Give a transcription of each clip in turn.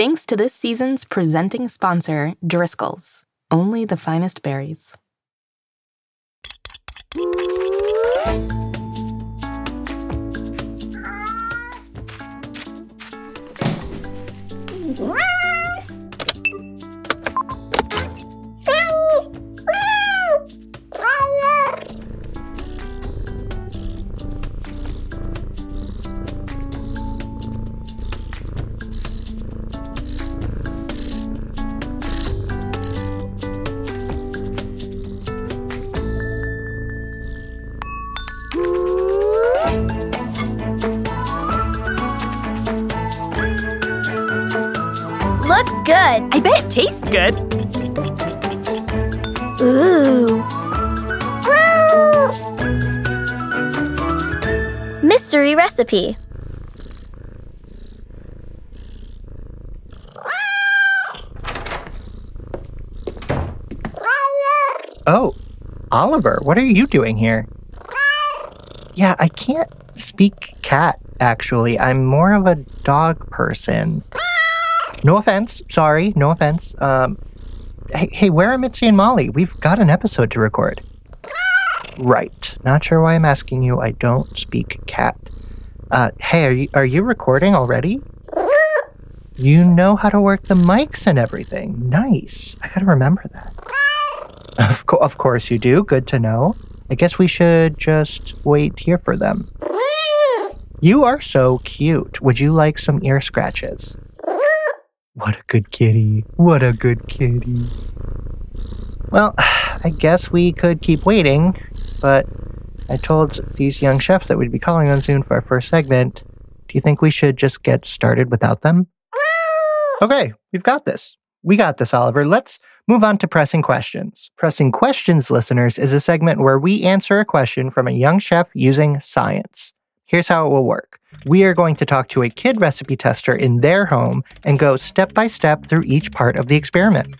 Thanks to this season's presenting sponsor, Driscoll's. Only the finest berries. Looks good. I bet it tastes good. Ooh. Mystery recipe. Oh, Oliver, what are you doing here? Yeah, I can't speak cat, actually. I'm more of a dog person. No offense. Sorry, no offense. Um, hey, hey, where are Mitzi and Molly? We've got an episode to record. Right. Not sure why I'm asking you. I don't speak cat. Uh, hey, are you, are you recording already? You know how to work the mics and everything. Nice. I gotta remember that. Of, co- of course you do. Good to know. I guess we should just wait here for them. You are so cute. Would you like some ear scratches? What a good kitty. What a good kitty. Well, I guess we could keep waiting, but I told these young chefs that we'd be calling them soon for our first segment. Do you think we should just get started without them? Ah! Okay, we've got this. We got this, Oliver. Let's move on to pressing questions. Pressing questions, listeners, is a segment where we answer a question from a young chef using science. Here's how it will work. We are going to talk to a kid recipe tester in their home and go step by step through each part of the experiment.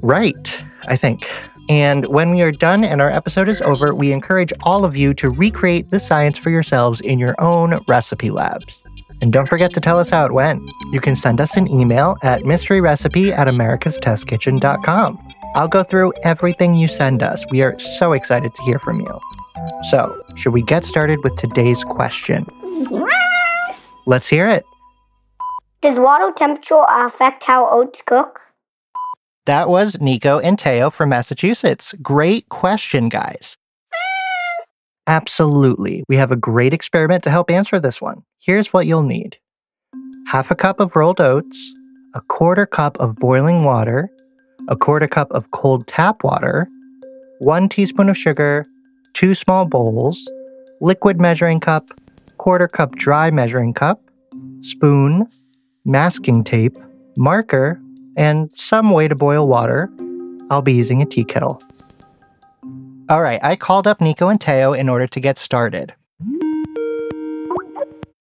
Right, I think. And when we are done and our episode is over, we encourage all of you to recreate the science for yourselves in your own recipe labs. And don't forget to tell us how it went. You can send us an email at mysteryrecipe at americastestkitchen.com. I'll go through everything you send us. We are so excited to hear from you. So, should we get started with today's question? Let's hear it. Does water temperature affect how oats cook? That was Nico and Teo from Massachusetts. Great question, guys. Absolutely. We have a great experiment to help answer this one. Here's what you'll need half a cup of rolled oats, a quarter cup of boiling water, a quarter cup of cold tap water, one teaspoon of sugar, two small bowls, liquid measuring cup, quarter cup dry measuring cup, spoon, masking tape, marker, and some way to boil water. I'll be using a tea kettle. All right, I called up Nico and Teo in order to get started.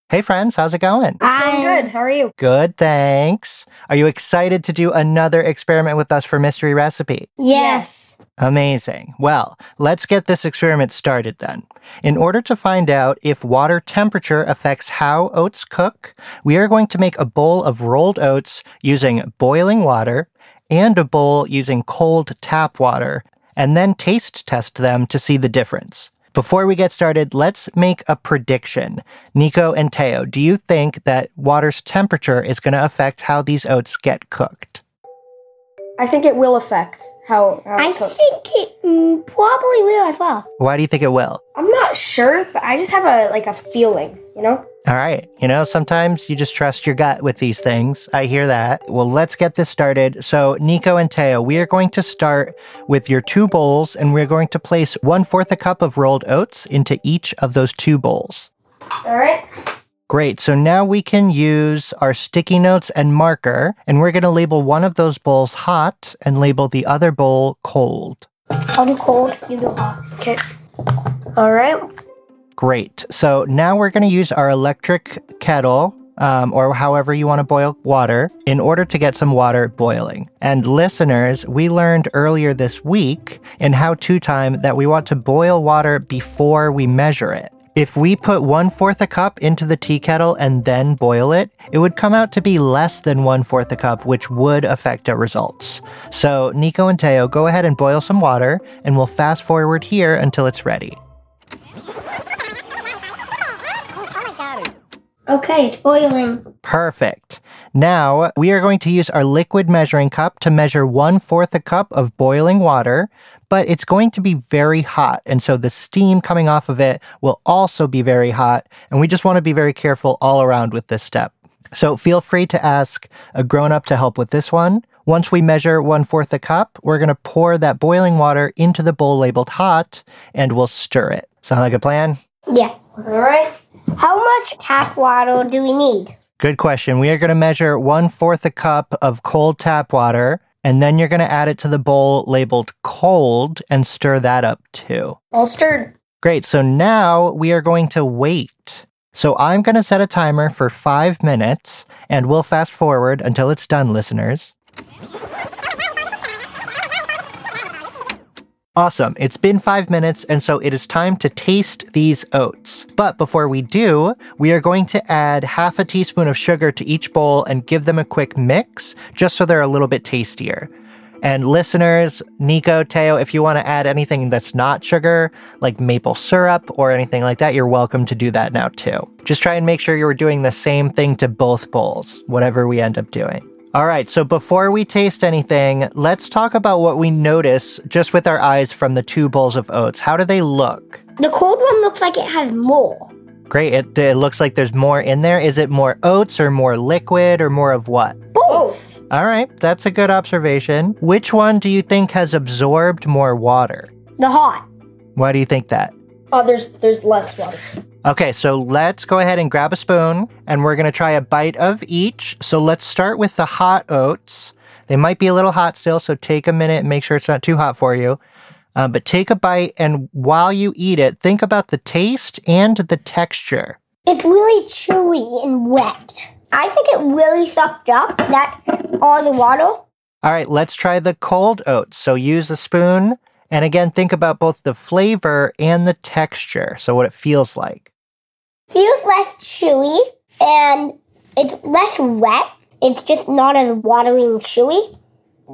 Hey, friends, how's it going? I'm good. How are you? Good, thanks. Are you excited to do another experiment with us for Mystery Recipe? Yes. Amazing. Well, let's get this experiment started then. In order to find out if water temperature affects how oats cook, we are going to make a bowl of rolled oats using boiling water and a bowl using cold tap water, and then taste test them to see the difference. Before we get started, let's make a prediction. Nico and Teo, do you think that water's temperature is going to affect how these oats get cooked? I think it will affect how, how I it think it mm, probably will as well. Why do you think it will? I'm not sure, but I just have a like a feeling, you know? All right. You know, sometimes you just trust your gut with these things. I hear that. Well, let's get this started. So, Nico and Teo, we are going to start with your two bowls and we're going to place one fourth a cup of rolled oats into each of those two bowls. All right. Great. So now we can use our sticky notes and marker, and we're going to label one of those bowls hot and label the other bowl cold. I'll do cold. You do hot. Okay. All right. Great. So now we're going to use our electric kettle. Um, or however you want to boil water in order to get some water boiling. And listeners, we learned earlier this week in How To Time that we want to boil water before we measure it. If we put one fourth a cup into the tea kettle and then boil it, it would come out to be less than one fourth a cup, which would affect our results. So, Nico and Teo, go ahead and boil some water, and we'll fast forward here until it's ready. Okay, it's boiling. Perfect. Now we are going to use our liquid measuring cup to measure one fourth a cup of boiling water, but it's going to be very hot. And so the steam coming off of it will also be very hot. And we just want to be very careful all around with this step. So feel free to ask a grown up to help with this one. Once we measure one fourth a cup, we're going to pour that boiling water into the bowl labeled hot and we'll stir it. Sound like a plan? Yeah. All right. How much tap water do we need? Good question. We are going to measure one fourth a cup of cold tap water, and then you're going to add it to the bowl labeled cold and stir that up too. All stirred. Great. So now we are going to wait. So I'm going to set a timer for five minutes, and we'll fast forward until it's done, listeners. Awesome. It's been five minutes, and so it is time to taste these oats. But before we do, we are going to add half a teaspoon of sugar to each bowl and give them a quick mix, just so they're a little bit tastier. And listeners, Nico, Teo, if you want to add anything that's not sugar, like maple syrup or anything like that, you're welcome to do that now too. Just try and make sure you're doing the same thing to both bowls, whatever we end up doing. All right, so before we taste anything, let's talk about what we notice just with our eyes from the two bowls of oats. How do they look? The cold one looks like it has more. Great. It, it looks like there's more in there. Is it more oats or more liquid or more of what? Both. All right, that's a good observation. Which one do you think has absorbed more water? The hot. Why do you think that? Oh, there's there's less water. Okay, so let's go ahead and grab a spoon and we're going to try a bite of each. So let's start with the hot oats. They might be a little hot still, so take a minute and make sure it's not too hot for you. Uh, but take a bite, and while you eat it, think about the taste and the texture. It's really chewy and wet. I think it really sucked up that all the water. All right, let's try the cold oats. So use a spoon, and again, think about both the flavor and the texture. So, what it feels like. Feels less chewy and it's less wet. It's just not as watery and chewy.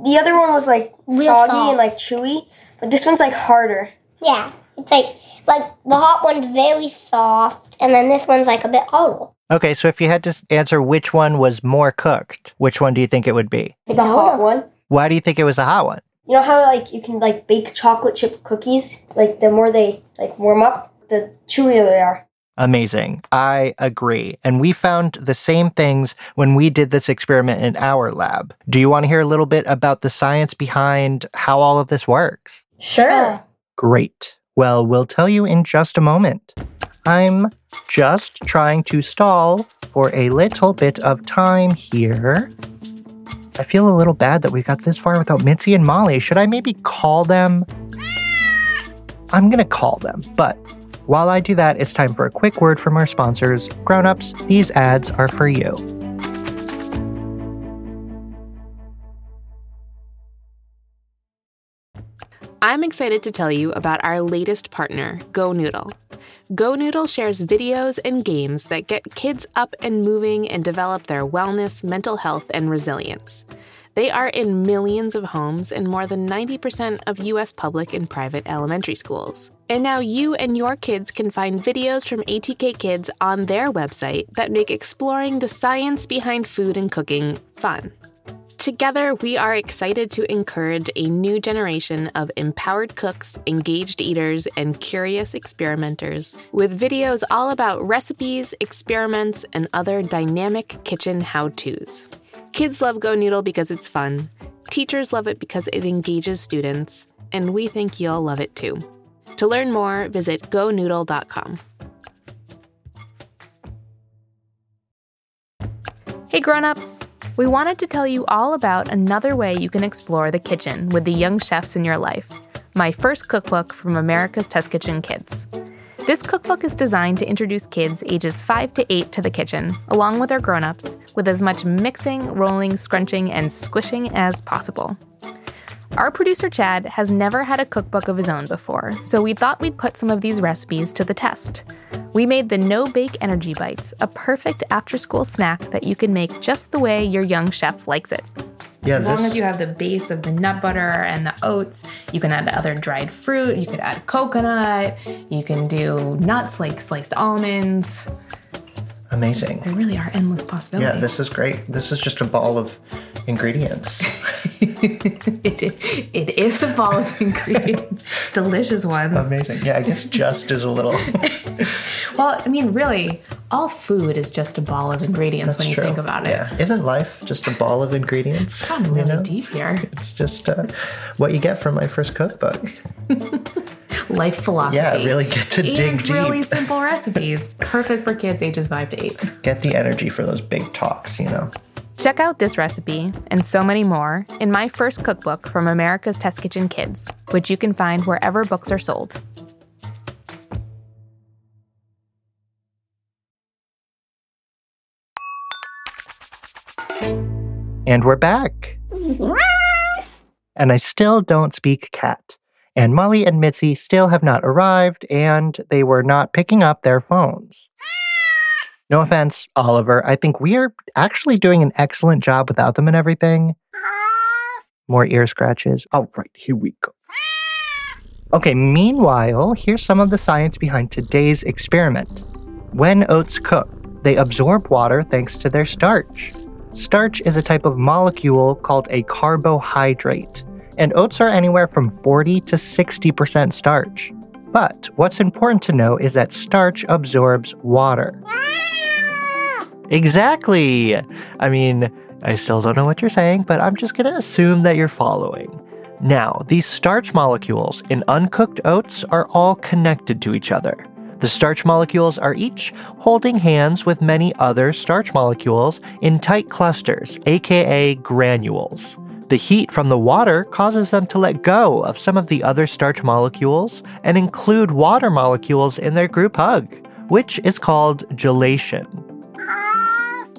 The other one was like Real soggy soft. and like chewy, but this one's like harder. Yeah, it's like like the hot one's very soft, and then this one's like a bit harder. Okay, so if you had to answer which one was more cooked, which one do you think it would be? Like the hot one. Why do you think it was a hot one? You know how like you can like bake chocolate chip cookies? Like the more they like warm up, the chewier they are. Amazing. I agree. And we found the same things when we did this experiment in our lab. Do you want to hear a little bit about the science behind how all of this works? Sure. Great. Well, we'll tell you in just a moment. I'm just trying to stall for a little bit of time here. I feel a little bad that we got this far without Mitzi and Molly. Should I maybe call them? I'm going to call them, but while I do that, it's time for a quick word from our sponsors. Grown-ups, these ads are for you. I'm excited to tell you about our latest partner, Go Noodle. Go Noodle shares videos and games that get kids up and moving and develop their wellness, mental health, and resilience. They are in millions of homes and more than 90% of U.S. public and private elementary schools. And now you and your kids can find videos from ATK Kids on their website that make exploring the science behind food and cooking fun. Together, we are excited to encourage a new generation of empowered cooks, engaged eaters, and curious experimenters with videos all about recipes, experiments, and other dynamic kitchen how to's. Kids love Go Noodle because it's fun, teachers love it because it engages students, and we think you'll love it too. To learn more, visit gonoodle.com. Hey grown-ups! We wanted to tell you all about another way you can explore the kitchen with the young chefs in your life. My first cookbook from America's Test Kitchen Kids. This cookbook is designed to introduce kids ages 5 to 8 to the kitchen, along with their grown-ups, with as much mixing, rolling, scrunching, and squishing as possible. Our producer Chad has never had a cookbook of his own before, so we thought we'd put some of these recipes to the test. We made the No Bake Energy Bites, a perfect after school snack that you can make just the way your young chef likes it. Yeah, As long as you have the base of the nut butter and the oats, you can add other dried fruit. You could add coconut. You can do nuts like sliced almonds. Amazing. There really are endless possibilities. Yeah, this is great. This is just a ball of ingredients. it, it is a ball of ingredients, delicious ones. amazing. Yeah, I guess just is a little. Well, I mean, really, all food is just a ball of ingredients when you true. think about it. Yeah, isn't life just a ball of ingredients? It's Gotten you really know? deep here. It's just uh, what you get from my first cookbook. Life philosophy. Yeah, really get to and dig deep. really simple recipes. Perfect for kids ages 5 to 8. Get the energy for those big talks, you know. Check out this recipe and so many more in my first cookbook from America's Test Kitchen Kids, which you can find wherever books are sold. And we're back. and I still don't speak cat. And Molly and Mitzi still have not arrived, and they were not picking up their phones. No offense, Oliver. I think we are actually doing an excellent job without them and everything. More ear scratches. All right, here we go. Okay, meanwhile, here's some of the science behind today's experiment. When oats cook, they absorb water thanks to their starch. Starch is a type of molecule called a carbohydrate, and oats are anywhere from 40 to 60% starch. But what's important to know is that starch absorbs water. Ah! Exactly. I mean, I still don't know what you're saying, but I'm just to assume that you're following. Now, these starch molecules in uncooked oats are all connected to each other. The starch molecules are each holding hands with many other starch molecules in tight clusters, aka granules. The heat from the water causes them to let go of some of the other starch molecules and include water molecules in their group hug, which is called gelation.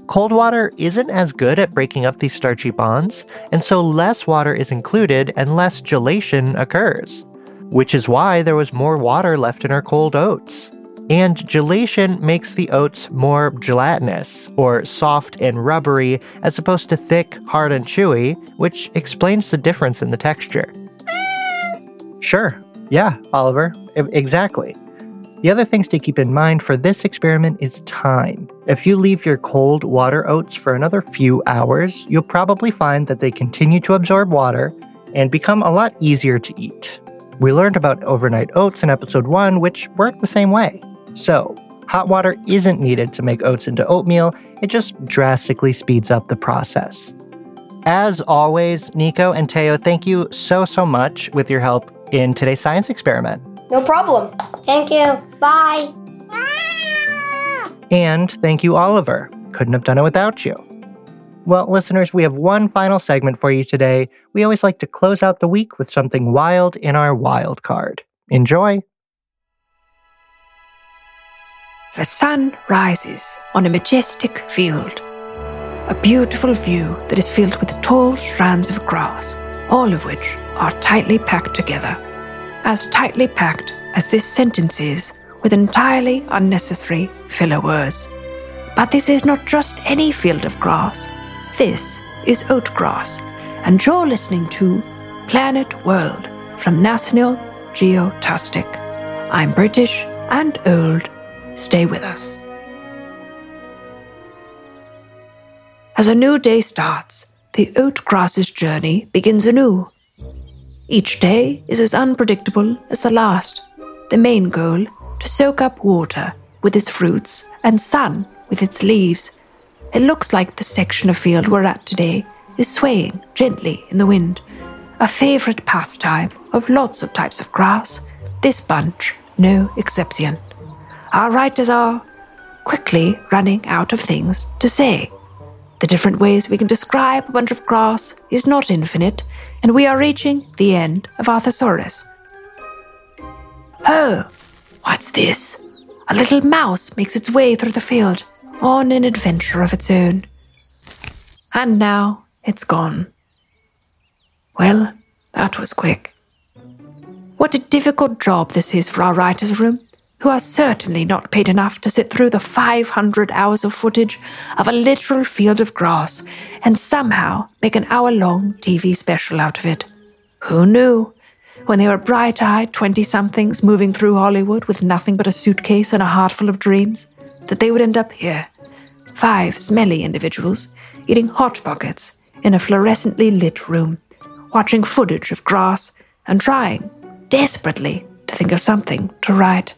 Cold water isn't as good at breaking up these starchy bonds, and so less water is included and less gelation occurs, which is why there was more water left in our cold oats. And gelation makes the oats more gelatinous, or soft and rubbery, as opposed to thick, hard, and chewy, which explains the difference in the texture. Sure. Yeah, Oliver. E- exactly. The other things to keep in mind for this experiment is time. If you leave your cold water oats for another few hours, you'll probably find that they continue to absorb water and become a lot easier to eat. We learned about overnight oats in episode 1, which work the same way. So, hot water isn't needed to make oats into oatmeal, it just drastically speeds up the process. As always, Nico and Teo, thank you so, so much with your help in today's science experiment. No problem. Thank you. Bye. Ah! And thank you, Oliver. Couldn't have done it without you. Well, listeners, we have one final segment for you today. We always like to close out the week with something wild in our wild card. Enjoy. The sun rises on a majestic field. A beautiful view that is filled with tall strands of grass, all of which are tightly packed together. As tightly packed as this sentence is, with entirely unnecessary filler words. But this is not just any field of grass. This is oat grass, and you're listening to Planet World from National Geotastic. I'm British and old. Stay with us. As a new day starts, the oat grass's journey begins anew. Each day is as unpredictable as the last. The main goal to soak up water with its roots and sun with its leaves. It looks like the section of field we're at today is swaying gently in the wind. A favorite pastime of lots of types of grass, this bunch no exception. Our writers are quickly running out of things to say. The different ways we can describe a bunch of grass is not infinite, and we are reaching the end of our thesaurus. Oh, what's this? A little mouse makes its way through the field on an adventure of its own. And now it's gone. Well, that was quick. What a difficult job this is for our writer's room. Who are certainly not paid enough to sit through the 500 hours of footage of a literal field of grass and somehow make an hour long TV special out of it. Who knew? When they were bright eyed 20 somethings moving through Hollywood with nothing but a suitcase and a heart full of dreams, that they would end up here. Five smelly individuals eating Hot Pockets in a fluorescently lit room, watching footage of grass and trying, desperately, to think of something to write.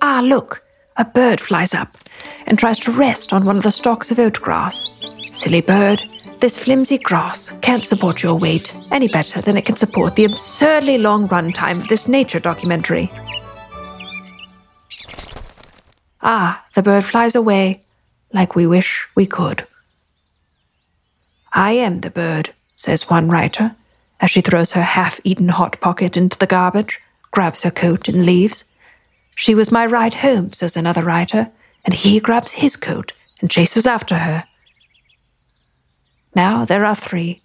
Ah, look, a bird flies up and tries to rest on one of the stalks of oat grass. Silly bird, this flimsy grass can't support your weight any better than it can support the absurdly long runtime of this nature documentary. Ah, the bird flies away like we wish we could. I am the bird, says one writer, as she throws her half eaten hot pocket into the garbage, grabs her coat, and leaves. She was my ride home, says another writer, and he grabs his coat and chases after her. Now there are three,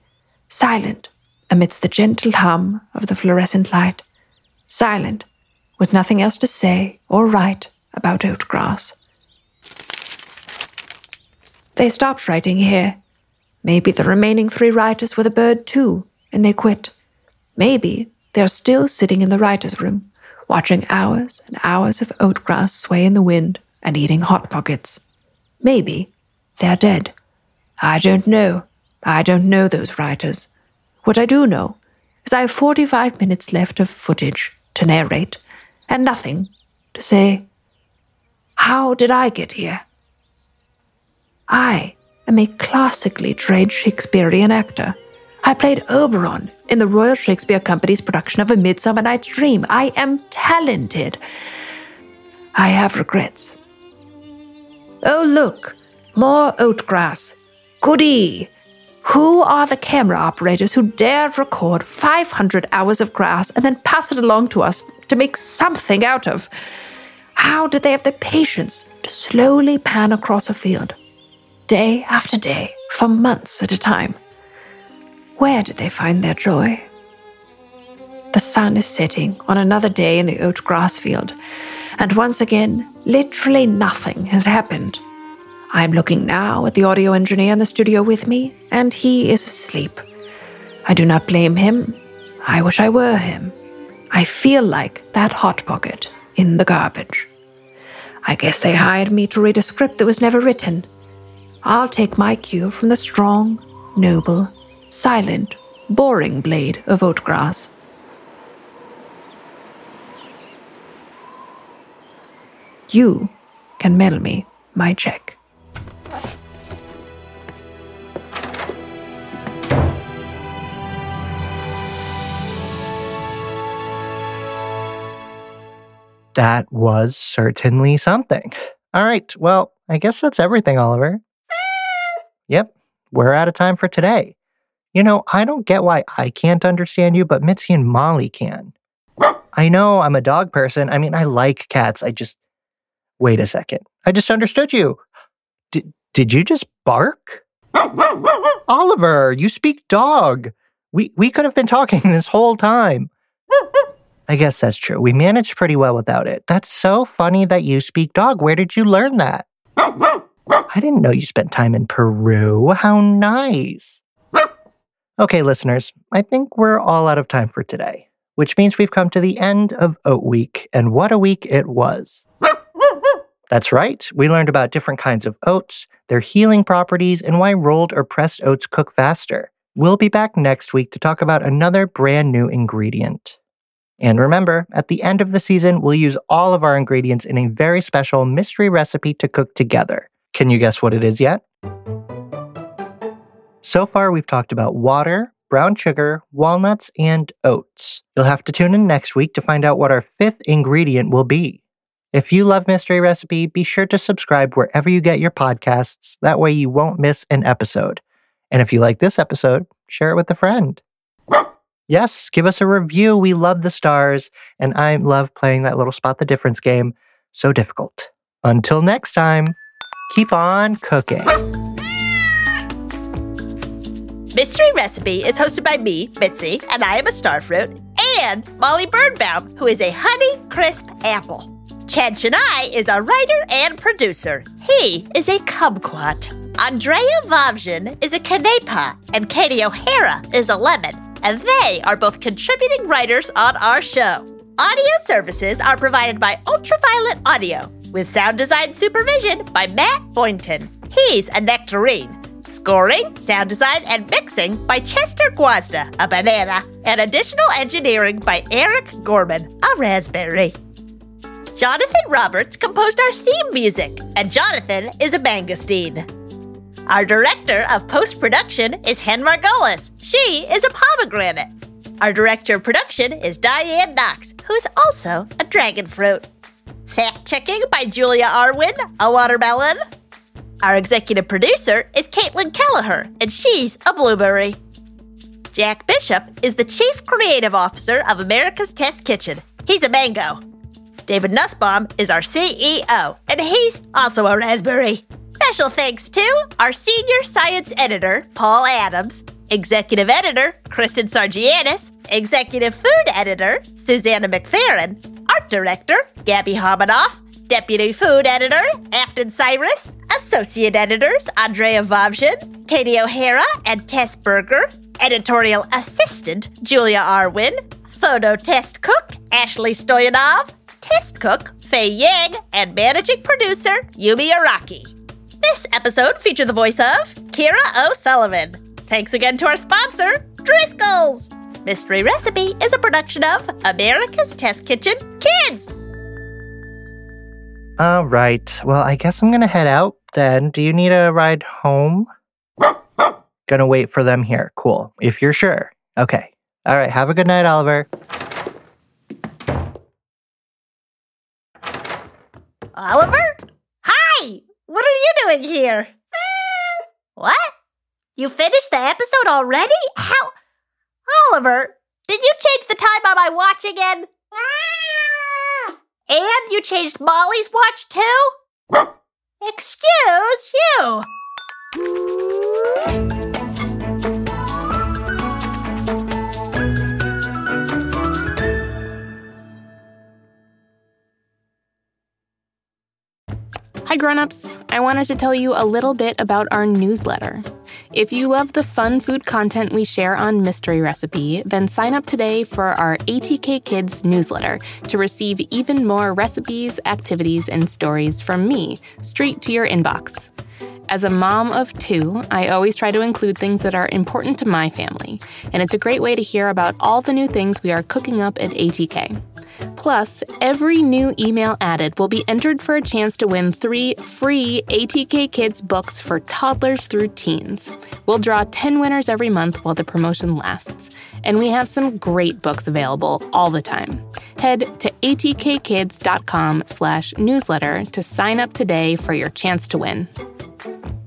silent amidst the gentle hum of the fluorescent light, silent, with nothing else to say or write about oat grass. They stopped writing here. Maybe the remaining three writers were the bird too, and they quit. Maybe they're still sitting in the writer's room, watching hours and hours of oat grass sway in the wind and eating hot pockets. Maybe they're dead. I don't know. I don't know those writers. What I do know is I have 45 minutes left of footage to narrate and nothing to say. How did I get here? I am a classically trained Shakespearean actor. I played Oberon in the Royal Shakespeare Company's production of A Midsummer Night's Dream. I am talented. I have regrets. Oh, look, more oat grass. Goody! Who are the camera operators who dared record 500 hours of grass and then pass it along to us to make something out of? How did they have the patience to slowly pan across a field, day after day, for months at a time? Where did they find their joy? The sun is setting on another day in the oat grass field, and once again, literally nothing has happened. I'm looking now at the audio engineer in the studio with me, and he is asleep. I do not blame him. I wish I were him. I feel like that hot pocket in the garbage. I guess they hired me to read a script that was never written. I'll take my cue from the strong, noble, silent, boring blade of oatgrass. You can mail me my check. That was certainly something. All right. Well, I guess that's everything, Oliver. Ah. Yep. We're out of time for today. You know, I don't get why I can't understand you, but Mitzi and Molly can. I know I'm a dog person. I mean, I like cats. I just. Wait a second. I just understood you. Did, did you just bark? Oliver, you speak dog. We, we could have been talking this whole time. I guess that's true. We managed pretty well without it. That's so funny that you speak dog. Where did you learn that? I didn't know you spent time in Peru. How nice. Okay, listeners, I think we're all out of time for today, which means we've come to the end of Oat Week, and what a week it was. That's right, we learned about different kinds of oats, their healing properties, and why rolled or pressed oats cook faster. We'll be back next week to talk about another brand new ingredient. And remember, at the end of the season, we'll use all of our ingredients in a very special mystery recipe to cook together. Can you guess what it is yet? So far, we've talked about water, brown sugar, walnuts, and oats. You'll have to tune in next week to find out what our fifth ingredient will be. If you love Mystery Recipe, be sure to subscribe wherever you get your podcasts. That way, you won't miss an episode. And if you like this episode, share it with a friend. Yes, give us a review. We love the stars, and I love playing that little spot the difference game. So difficult. Until next time, keep on cooking. Mystery Recipe is hosted by me, Mitzi, and I am a starfruit, and Molly Birnbaum, who is a honey crisp apple. Chad Chenail is a writer and producer. He is a kumquat. Andrea Wawrzyn is a quenepa, and Katie O'Hara is a lemon, and they are both contributing writers on our show. Audio services are provided by Ultraviolet Audio, with sound design supervision by Matt Boynton. He's a nectarine. Scoring, sound design, and mixing by Chester Gwazda, a banana, and additional engineering by Eric Gorman, a raspberry. Jonathan Roberts composed our theme music, and Jonathan is a mangosteen. Our director of post production is Hen Margolis. She is a pomegranate. Our director of production is Diane Knox, who's also a dragon fruit. Fact checking by Julia Arwin, a watermelon. Our executive producer is Caitlin Kelleher, and she's a blueberry. Jack Bishop is the chief creative officer of America's Test Kitchen. He's a mango. David Nussbaum is our CEO, and he's also a raspberry. Special thanks to our senior science editor, Paul Adams, executive editor, Kristen Sargianis, executive food editor, Susanna McFerrin, art director, Gabby Hominoff, deputy food editor, Afton Cyrus, associate editors, Andrea Wawrzyn, Katie O'Hara, and Tess Berger, editorial assistant, Julia Arwin, photo test cook, Ashley Stoyanov, test cook, Faye Yang, and managing producer, Yumi Araki. This episode featured the voice of Kira O'Sullivan. Thanks again to our sponsor, Driscoll's. Mystery Recipe is a production of America's Test Kitchen Kids. All right. Well, I guess I'm going to head out then. Do you need a ride home? Gonna wait for them here. Cool. If you're sure. Okay. All right. Have a good night, Oliver. Oliver? Hi! What are you doing here? Hmm. What? You finished the episode already? How? Oliver, did you change the time on my watch again? And you changed Molly's watch too? Excuse you! Hi, grown-ups. I wanted to tell you a little bit about our newsletter. If you love the fun food content we share on Mystery Recipe, then sign up today for our ATK Kids newsletter to receive even more recipes, activities, and stories from me straight to your inbox. As a mom of two, I always try to include things that are important to my family, and it's a great way to hear about all the new things we are cooking up at ATK. Plus, every new email added will be entered for a chance to win three free ATK Kids books for toddlers through teens. We'll draw 10 winners every month while the promotion lasts, and we have some great books available all the time. Head to atkkids.com slash newsletter to sign up today for your chance to win thank you